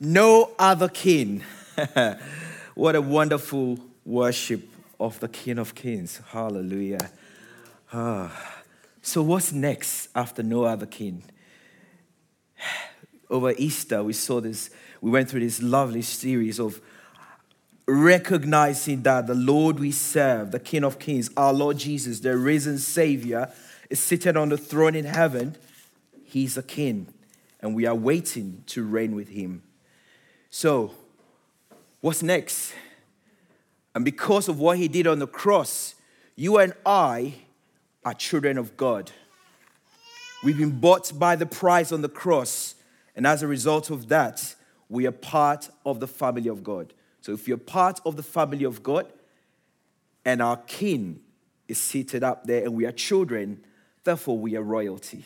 no other king. what a wonderful worship of the King of Kings. Hallelujah. Ah. So, what's next after no other king? Over Easter, we saw this, we went through this lovely series of recognizing that the Lord we serve, the King of Kings, our Lord Jesus, the risen Savior, is seated on the throne in heaven. He's a king, and we are waiting to reign with him. So, what's next? And because of what he did on the cross, you and I are children of God. We've been bought by the price on the cross, and as a result of that, we are part of the family of God. So if you're part of the family of God, and our king is seated up there, and we are children, therefore we are royalty.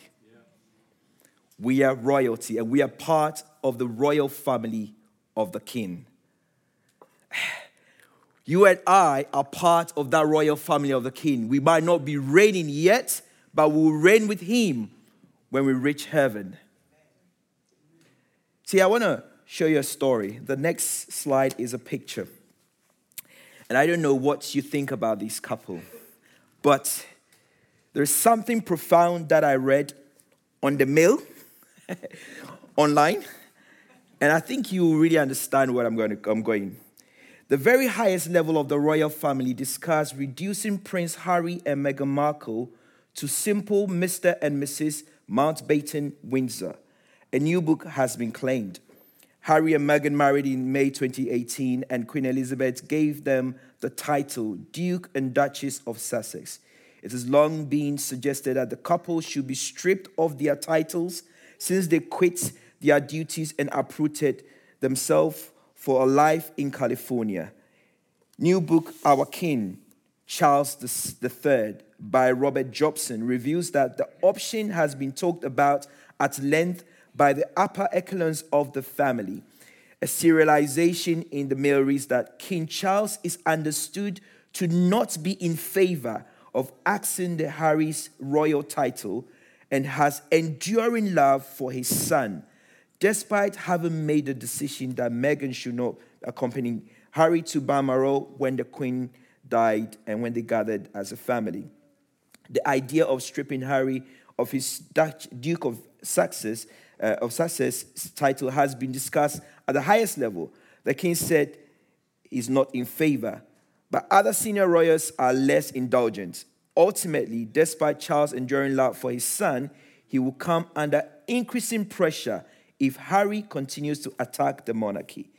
We are royalty, and we are part of the royal family of the king. You and I are part of that royal family of the king. We might not be reigning yet, but we will reign with him when we reach heaven. See, I want to show you a story. The next slide is a picture. And I don't know what you think about this couple, but there's something profound that I read on the mail online, and I think you really understand where I'm going. To, I'm going. The very highest level of the royal family discussed reducing Prince Harry and Meghan Markle to simple Mr. and Mrs. Mountbatten Windsor. A new book has been claimed. Harry and Meghan married in May 2018, and Queen Elizabeth gave them the title Duke and Duchess of Sussex. It has long been suggested that the couple should be stripped of their titles since they quit their duties and uprooted themselves for a life in California. New book, Our King, Charles III, by Robert Jobson, reveals that the option has been talked about at length by the upper echelons of the family. A serialization in the mail reads that King Charles is understood to not be in favor of axing the Harry's royal title and has enduring love for his son despite having made the decision that Meghan should not accompany Harry to Balmoral when the Queen died and when they gathered as a family. The idea of stripping Harry of his Dutch, Duke of Sussex, uh, of title has been discussed at the highest level. The king said he's not in favor, but other senior royals are less indulgent. Ultimately, despite Charles' enduring love for his son, he will come under increasing pressure if Harry continues to attack the monarchy.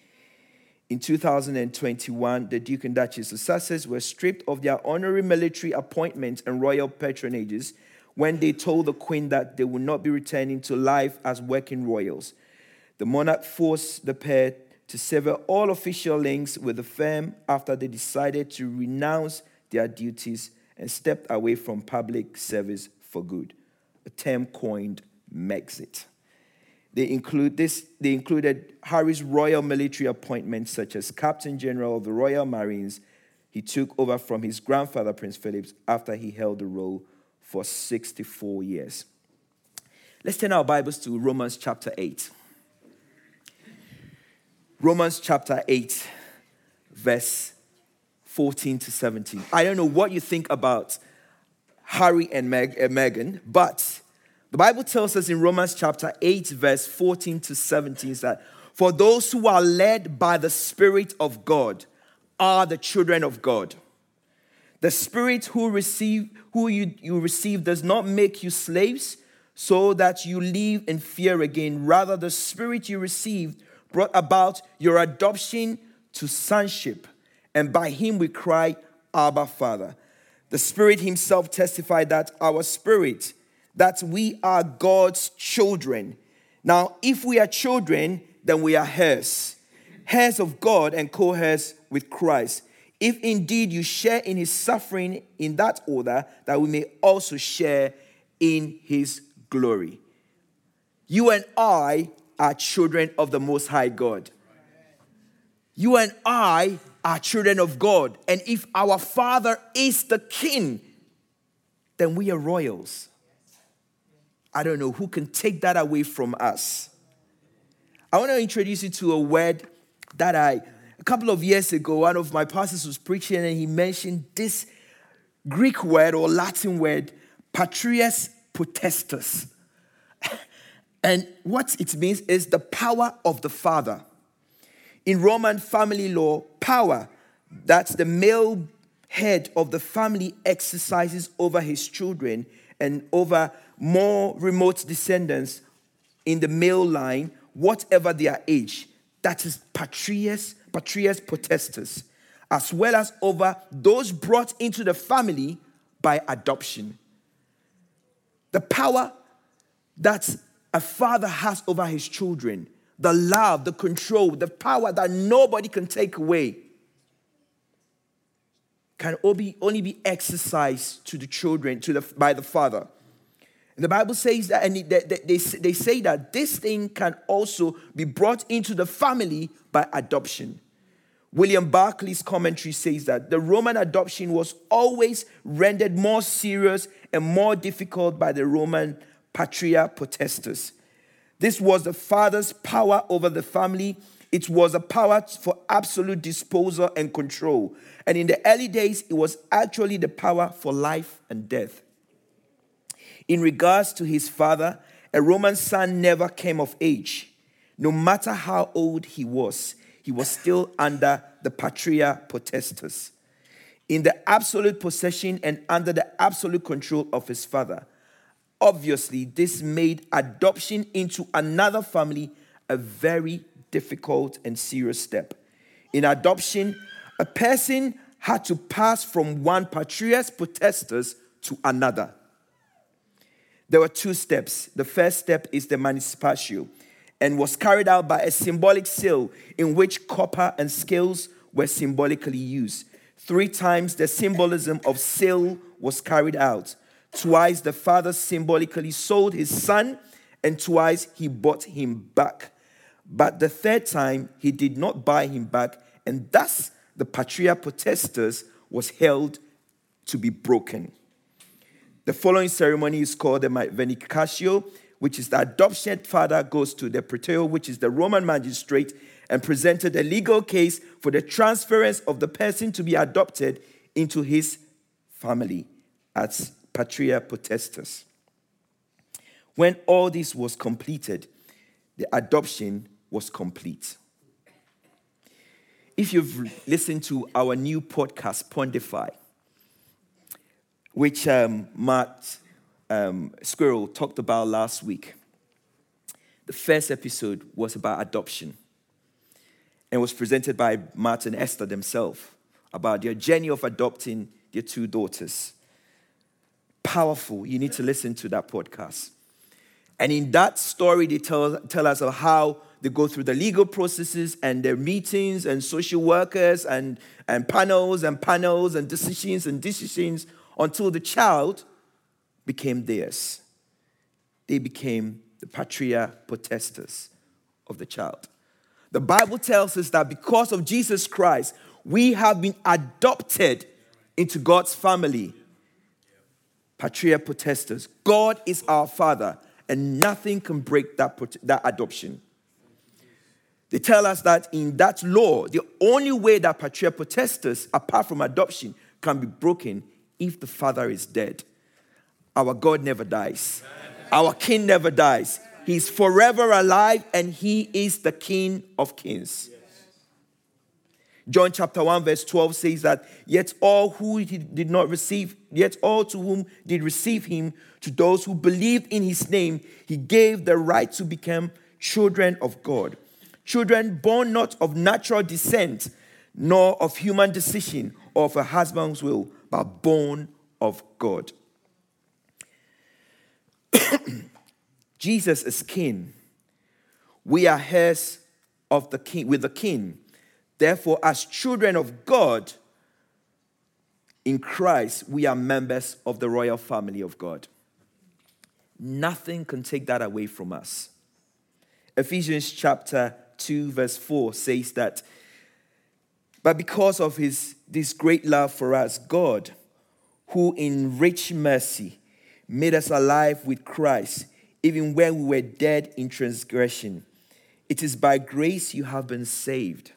In 2021, the Duke and Duchess of Sussex were stripped of their honorary military appointments and royal patronages when they told the Queen that they would not be returning to life as working royals. The monarch forced the pair to sever all official links with the firm after they decided to renounce their duties and stepped away from public service for good, a term coined Megxit. They, include this, they included Harry's royal military appointments, such as Captain General of the Royal Marines. He took over from his grandfather, Prince Philip, after he held the role for 64 years. Let's turn our Bibles to Romans chapter 8. Romans chapter 8, verse 14 to 17. I don't know what you think about Harry and Meg, uh, Meghan, but the Bible tells us in Romans chapter 8, verse 14 to 17 that for those who are led by the Spirit of God are the children of God. The Spirit who receive who you, you receive does not make you slaves so that you live in fear again. Rather, the Spirit you received brought about your adoption to sonship, and by him we cry, Abba, Father. The Spirit Himself testified that our spirit that we are God's children. Now, if we are children, then we are heirs, heirs of God and co heirs with Christ. If indeed you share in his suffering in that order, that we may also share in his glory. You and I are children of the Most High God. You and I are children of God. And if our Father is the King, then we are royals. I don't know who can take that away from us. I want to introduce you to a word that I, a couple of years ago, one of my pastors was preaching and he mentioned this Greek word or Latin word, patrias potestas. and what it means is the power of the father. In Roman family law, power, that's the male head of the family exercises over his children and over more remote descendants in the male line, whatever their age. That is patrias, patrias potestas, as well as over those brought into the family by adoption. The power that a father has over his children, the love, the control, the power that nobody can take away can only, be exercised to the children to the, by the father. And the Bible says that, and they, they, they say that this thing can also be brought into the family by adoption. William Barclay's commentary says that the Roman adoption was always rendered more serious and more difficult by the Roman patria potestas. This was the father's power over the family it was a power for absolute disposal and control. And in the early days, it was actually the power for life and death. In regards to his father, a Roman son never came of age. No matter how old he was, he was still under the patria potestas. In the absolute possession and under the absolute control of his father. Obviously, this made adoption into another family a very difficult and serious step. In adoption, a person had to pass from one patrias potestas to another. There were two steps. The first step is the emancipatio and was carried out by a symbolic seal in which copper and scales were symbolically used. Three times the symbolism of seal was carried out. Twice the father symbolically sold his son, and twice he bought him back. But the third time, he did not buy him back, and thus the patria potestas was held to be broken. The following ceremony is called the vindicatio, which is the adoption father goes to the praetor, which is the Roman magistrate, and presented a legal case for the transference of the person to be adopted into his family as patria potestas. When all this was completed, the adoption was complete. If you've listened to our new podcast, Pondify, which um, Matt um, Squirrel talked about last week, the first episode was about adoption and was presented by Matt and Esther themselves about their journey of adopting their two daughters. Powerful. You need to listen to that podcast. And in that story, they tell, tell us of how they go through the legal processes and their meetings and social workers and, and panels and panels and decisions and decisions until the child became theirs. They became the patria potestas of the child. The Bible tells us that because of Jesus Christ, we have been adopted into God's family. Patria potestas. God is our Father, and nothing can break that, that adoption. They tell us that in that law, the only way that patria potestas, apart from adoption, can be broken if the father is dead. Our God never dies. Our King never dies. He's forever alive and he is the King of kings. John chapter 1, verse 12 says that, Yet all who did not receive, yet all to whom did receive him, to those who believed in his name, he gave the right to become children of God children born not of natural descent, nor of human decision or of a husband's will, but born of God. Jesus is king. We are heirs of the king with the king. Therefore, as children of God in Christ, we are members of the royal family of God. Nothing can take that away from us. Ephesians chapter 2, verse 4 says that, but because of his this great love for us, God, who in rich mercy made us alive with Christ, even when we were dead in transgression. It is by grace you have been saved.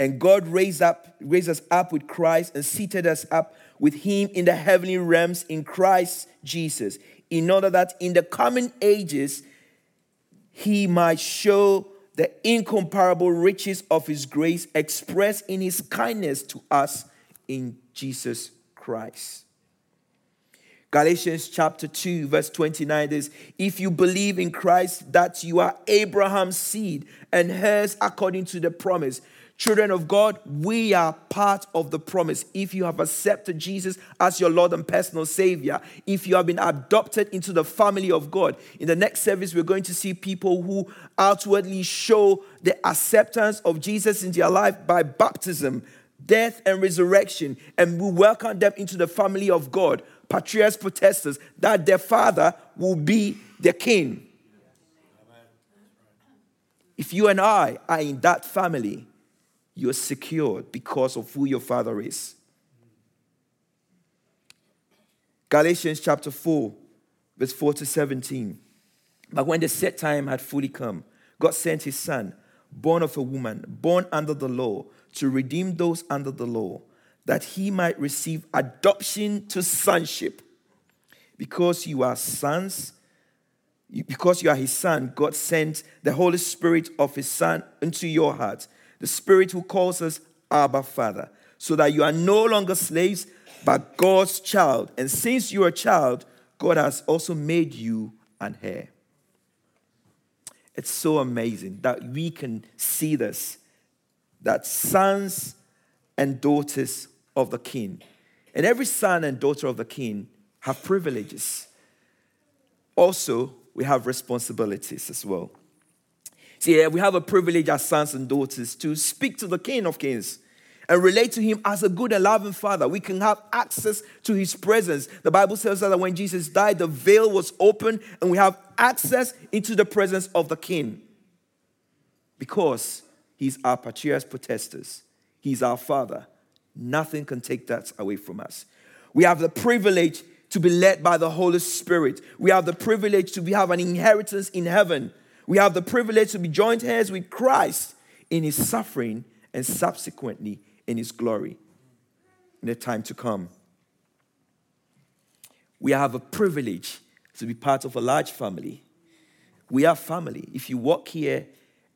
And God raised up, raised us up with Christ and seated us up with him in the heavenly realms in Christ Jesus, in order that in the coming ages he might show the incomparable riches of his grace expressed in his kindness to us in Jesus Christ. Galatians chapter 2, verse 29 is If you believe in Christ, that you are Abraham's seed and heirs according to the promise. Children of God, we are part of the promise. If you have accepted Jesus as your Lord and personal Savior, if you have been adopted into the family of God, in the next service, we're going to see people who outwardly show the acceptance of Jesus in their life by baptism, death, and resurrection, and we welcome them into the family of God patrias potestas, that their father will be the king. If you and I are in that family, you're secured because of who your father is. Galatians chapter 4, verse 4 to 17. But when the set time had fully come, God sent his son, born of a woman, born under the law, to redeem those under the law that he might receive adoption to sonship. Because you are sons, because you are his son, God sent the Holy Spirit of his son into your heart, the Spirit who calls us Abba Father, so that you are no longer slaves, but God's child. And since you are a child, God has also made you an heir. It's so amazing that we can see this that sons and daughters of the king. And every son and daughter of the king have privileges. Also, we have responsibilities as well. See, we have a privilege as sons and daughters to speak to the King of Kings and relate to him as a good and loving father. We can have access to his presence. The Bible says that when Jesus died, the veil was open and we have access into the presence of the King because he's our patrias potestas. He's our father. Nothing can take that away from us. We have the privilege to be led by the Holy Spirit. We have the privilege to have an inheritance in heaven. We have the privilege to be joint heirs with Christ in his suffering and subsequently in his glory in the time to come. We have a privilege to be part of a large family. We are family. If you walk here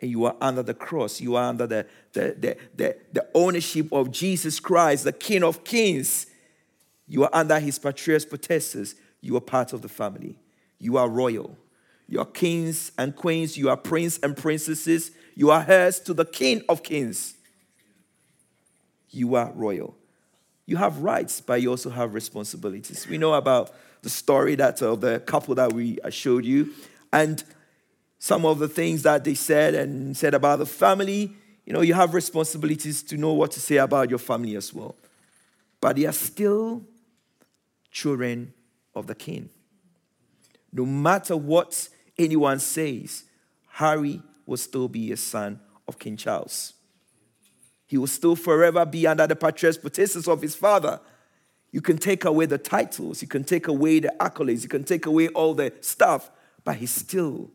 and you are under the cross. You are under the, the, the, the, the ownership of Jesus Christ, the King of Kings. You are under his patrias potestas. You are part of the family. You are royal. You are kings and queens. You are prince and princesses. You are heirs to the King of Kings. You are royal. You have rights, but you also have responsibilities. We know about the story that of the couple that we showed you, and some of the things that they said and said about the family. You know, you have responsibilities to know what to say about your family as well. But they are still children of the king. No matter what anyone says, Harry will still be a son of King Charles. He will still forever be under the protectors of his father. You can take away the titles, you can take away the accolades, you can take away all the stuff, but he's still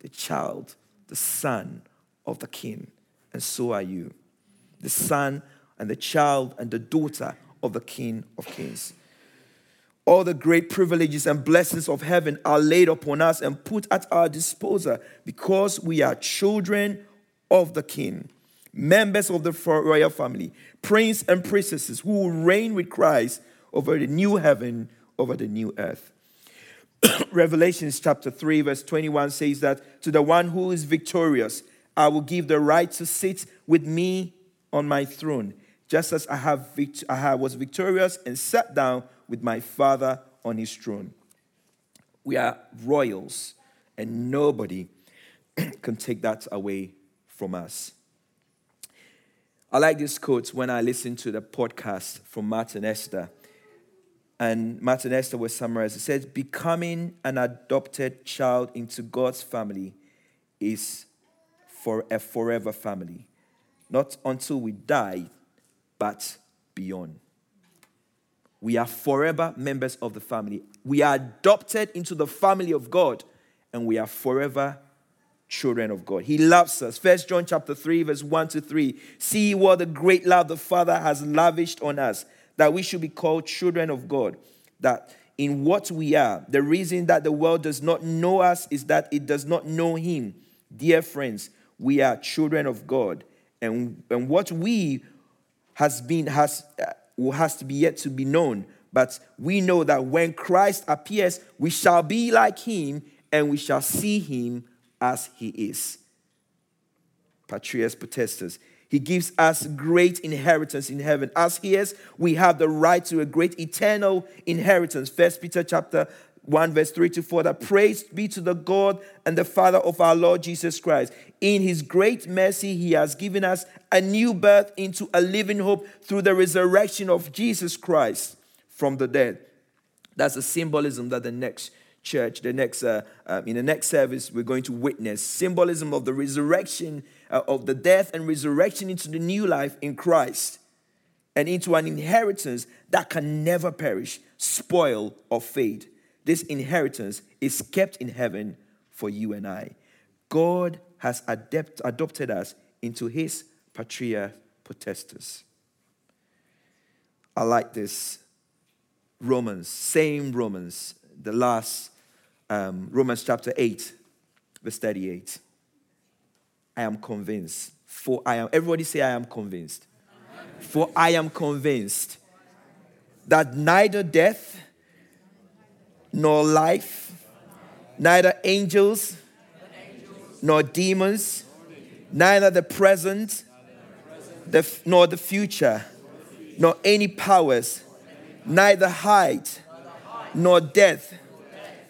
the child, the son of the king. And so are you. The son and the child and the daughter of the king of kings. All the great privileges and blessings of heaven are laid upon us and put at our disposal because we are children of the king, members of the royal family, prince and princesses who will reign with Christ over the new heaven, over the new earth. Revelations chapter 3, verse 21 says that to the one who is victorious, I will give the right to sit with me on my throne, just as I, have I was victorious and sat down with my Father on his throne. We are royals, and nobody can take that away from us. I like this quote when I listen to the podcast from Matt and Esther and Matt and Esther was summarized. It says, Becoming an adopted child into God's family is for a forever family, not until we die, but beyond. We are forever members of the family. We are adopted into the family of God, and we are forever children of God. He loves us. First John chapter 3, verse 1 to 3. See what the great love the Father has lavished on us, that we should be called children of God. That in what we are, the reason that the world does not know us is that it does not know Him. Dear friends, we are children of God. And, and what we has been has uh, has to be yet to be known. But we know that when Christ appears, we shall be like him and we shall see him as he is. Patrias Potestas. He gives us great inheritance in heaven. As he is, we have the right to a great eternal inheritance. First Peter chapter 1 verse 3 to 4 that praise be to the God and the Father of our Lord Jesus Christ. In his great mercy, he has given us a new birth into a living hope through the resurrection of Jesus Christ from the dead. That's a symbolism that the next church, the next uh, uh, in the next service, we're going to witness symbolism of the resurrection uh, of the death and resurrection into the new life in Christ and into an inheritance that can never perish, spoil, or fade. This inheritance is kept in heaven for you and I. God has adept, adopted us into his patria potestas. I like this. Romans, same Romans, the last um, Romans chapter 8, verse 38. I am convinced. For I am, everybody say, I am convinced. For I am convinced that neither death nor life, neither angels nor demons, neither the present nor the future, nor any powers, neither height nor depth,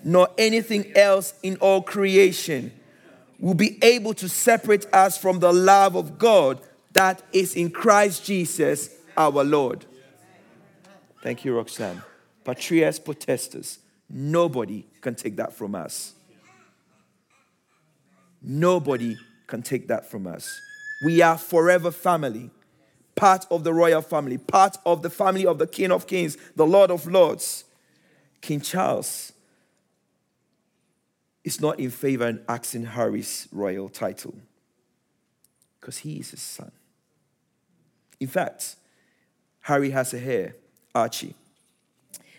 nor anything else in all creation will be able to separate us from the love of God that is in Christ Jesus our Lord. Thank you, Roxanne. Patrias potestas. Nobody can take that from us. Nobody can take that from us. We are forever family, part of the royal family, part of the family of the King of Kings, the Lord of Lords. King Charles is not in favor in asking Harry's royal title because he is his son. In fact, Harry has a heir, Archie.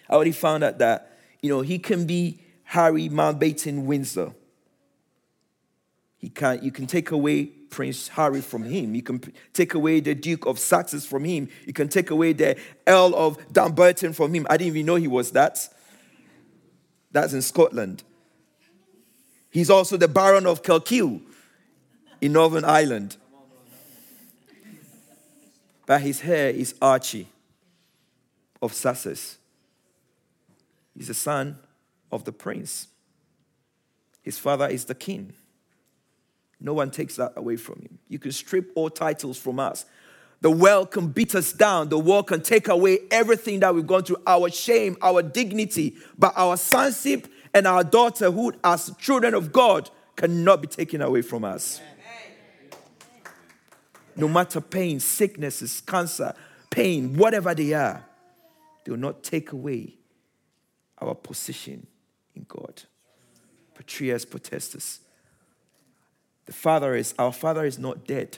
I already found out that, you know, he can be Harry Mountbatten Windsor he can, you can take away Prince Harry from him. You can take away the Duke of Sussex from him. You can take away the Earl of Dumbarton from him. I didn't even know he was that. That's in Scotland. He's also the Baron of Kilkeel in Northern Ireland. But his hair is Archie of Sussex. He's the son of the prince. His father is the king. No one takes that away from him. You can strip all titles from us. The world can beat us down. The world can take away everything that we've gone through our shame, our dignity. But our sonship and our daughterhood as children of God cannot be taken away from us. No matter pain, sicknesses, cancer, pain, whatever they are, they will not take away our position in God. Patrias potestas. The Father is, our Father is not dead.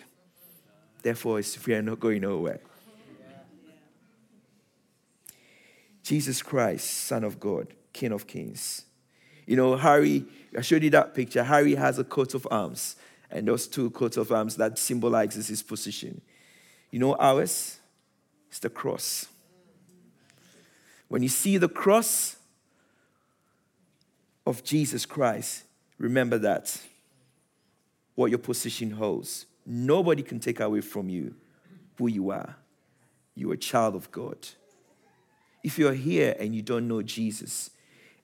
Therefore, we are not going nowhere. Jesus Christ, Son of God, King of Kings. You know, Harry, I showed you that picture. Harry has a coat of arms, and those two coats of arms that symbolizes his position. You know ours? It's the cross. When you see the cross of Jesus Christ, remember that what your position holds. Nobody can take away from you who you are. You're a child of God. If you're here and you don't know Jesus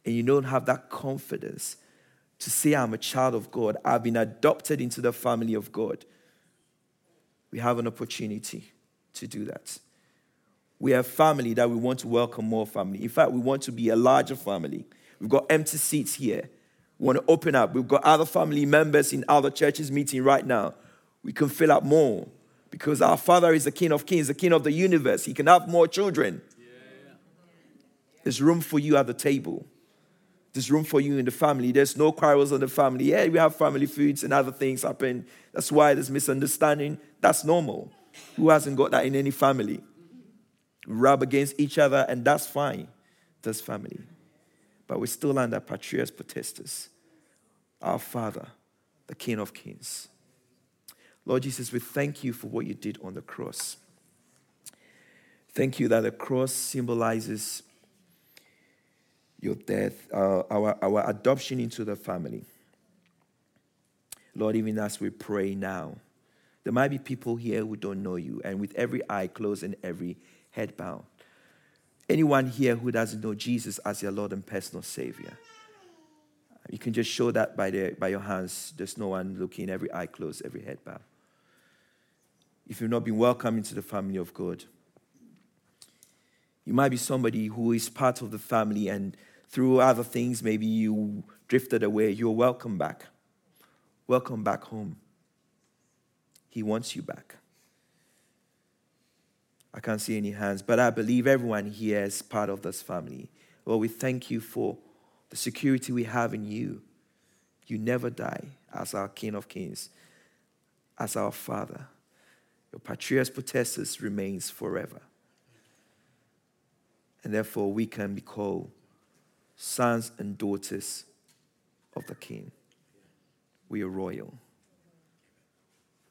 and you don't have that confidence to say, I'm a child of God, I've been adopted into the family of God, we have an opportunity to do that. We a family that we want to welcome more family. In fact, we want to be a larger family. We've got empty seats here We want to open up. We've got other family members in other churches meeting right now. We can fill up more because our Father is the King of Kings, the King of the universe. He can have more children. There's room for you at the table. There's room for you in the family. There's no quarrels in the family. Yeah, we have family feuds and other things happen. That's why there's misunderstanding. That's normal. Who hasn't got that in any family? Rub against each other, and that's fine. That's family. But we're still under Patrias Potestas, our Father, the King of Kings. Lord Jesus, we thank you for what you did on the cross. Thank you that the cross symbolizes your death, uh, our, our adoption into the family. Lord, even as we pray now, there might be people here who don't know you, and with every eye closed and every head bowed. Anyone here who doesn't know Jesus as your Lord and personal Savior, you can just show that by, the, by your hands. There's no one looking, every eye closed, every head bowed. If you've not been welcomed into the family of God, you might be somebody who is part of the family and through other things, maybe you drifted away. You're welcome back. Welcome back home. He wants you back. I can't see any hands, but I believe everyone here is part of this family. Well, we thank you for the security we have in you. You never die as our King of Kings, as our Father. Your Patrias Potestas remains forever. And therefore, we can be called sons and daughters of the King. We are royal.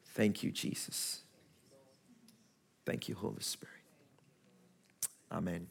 Thank you, Jesus. Thank you, Holy Spirit. Amen.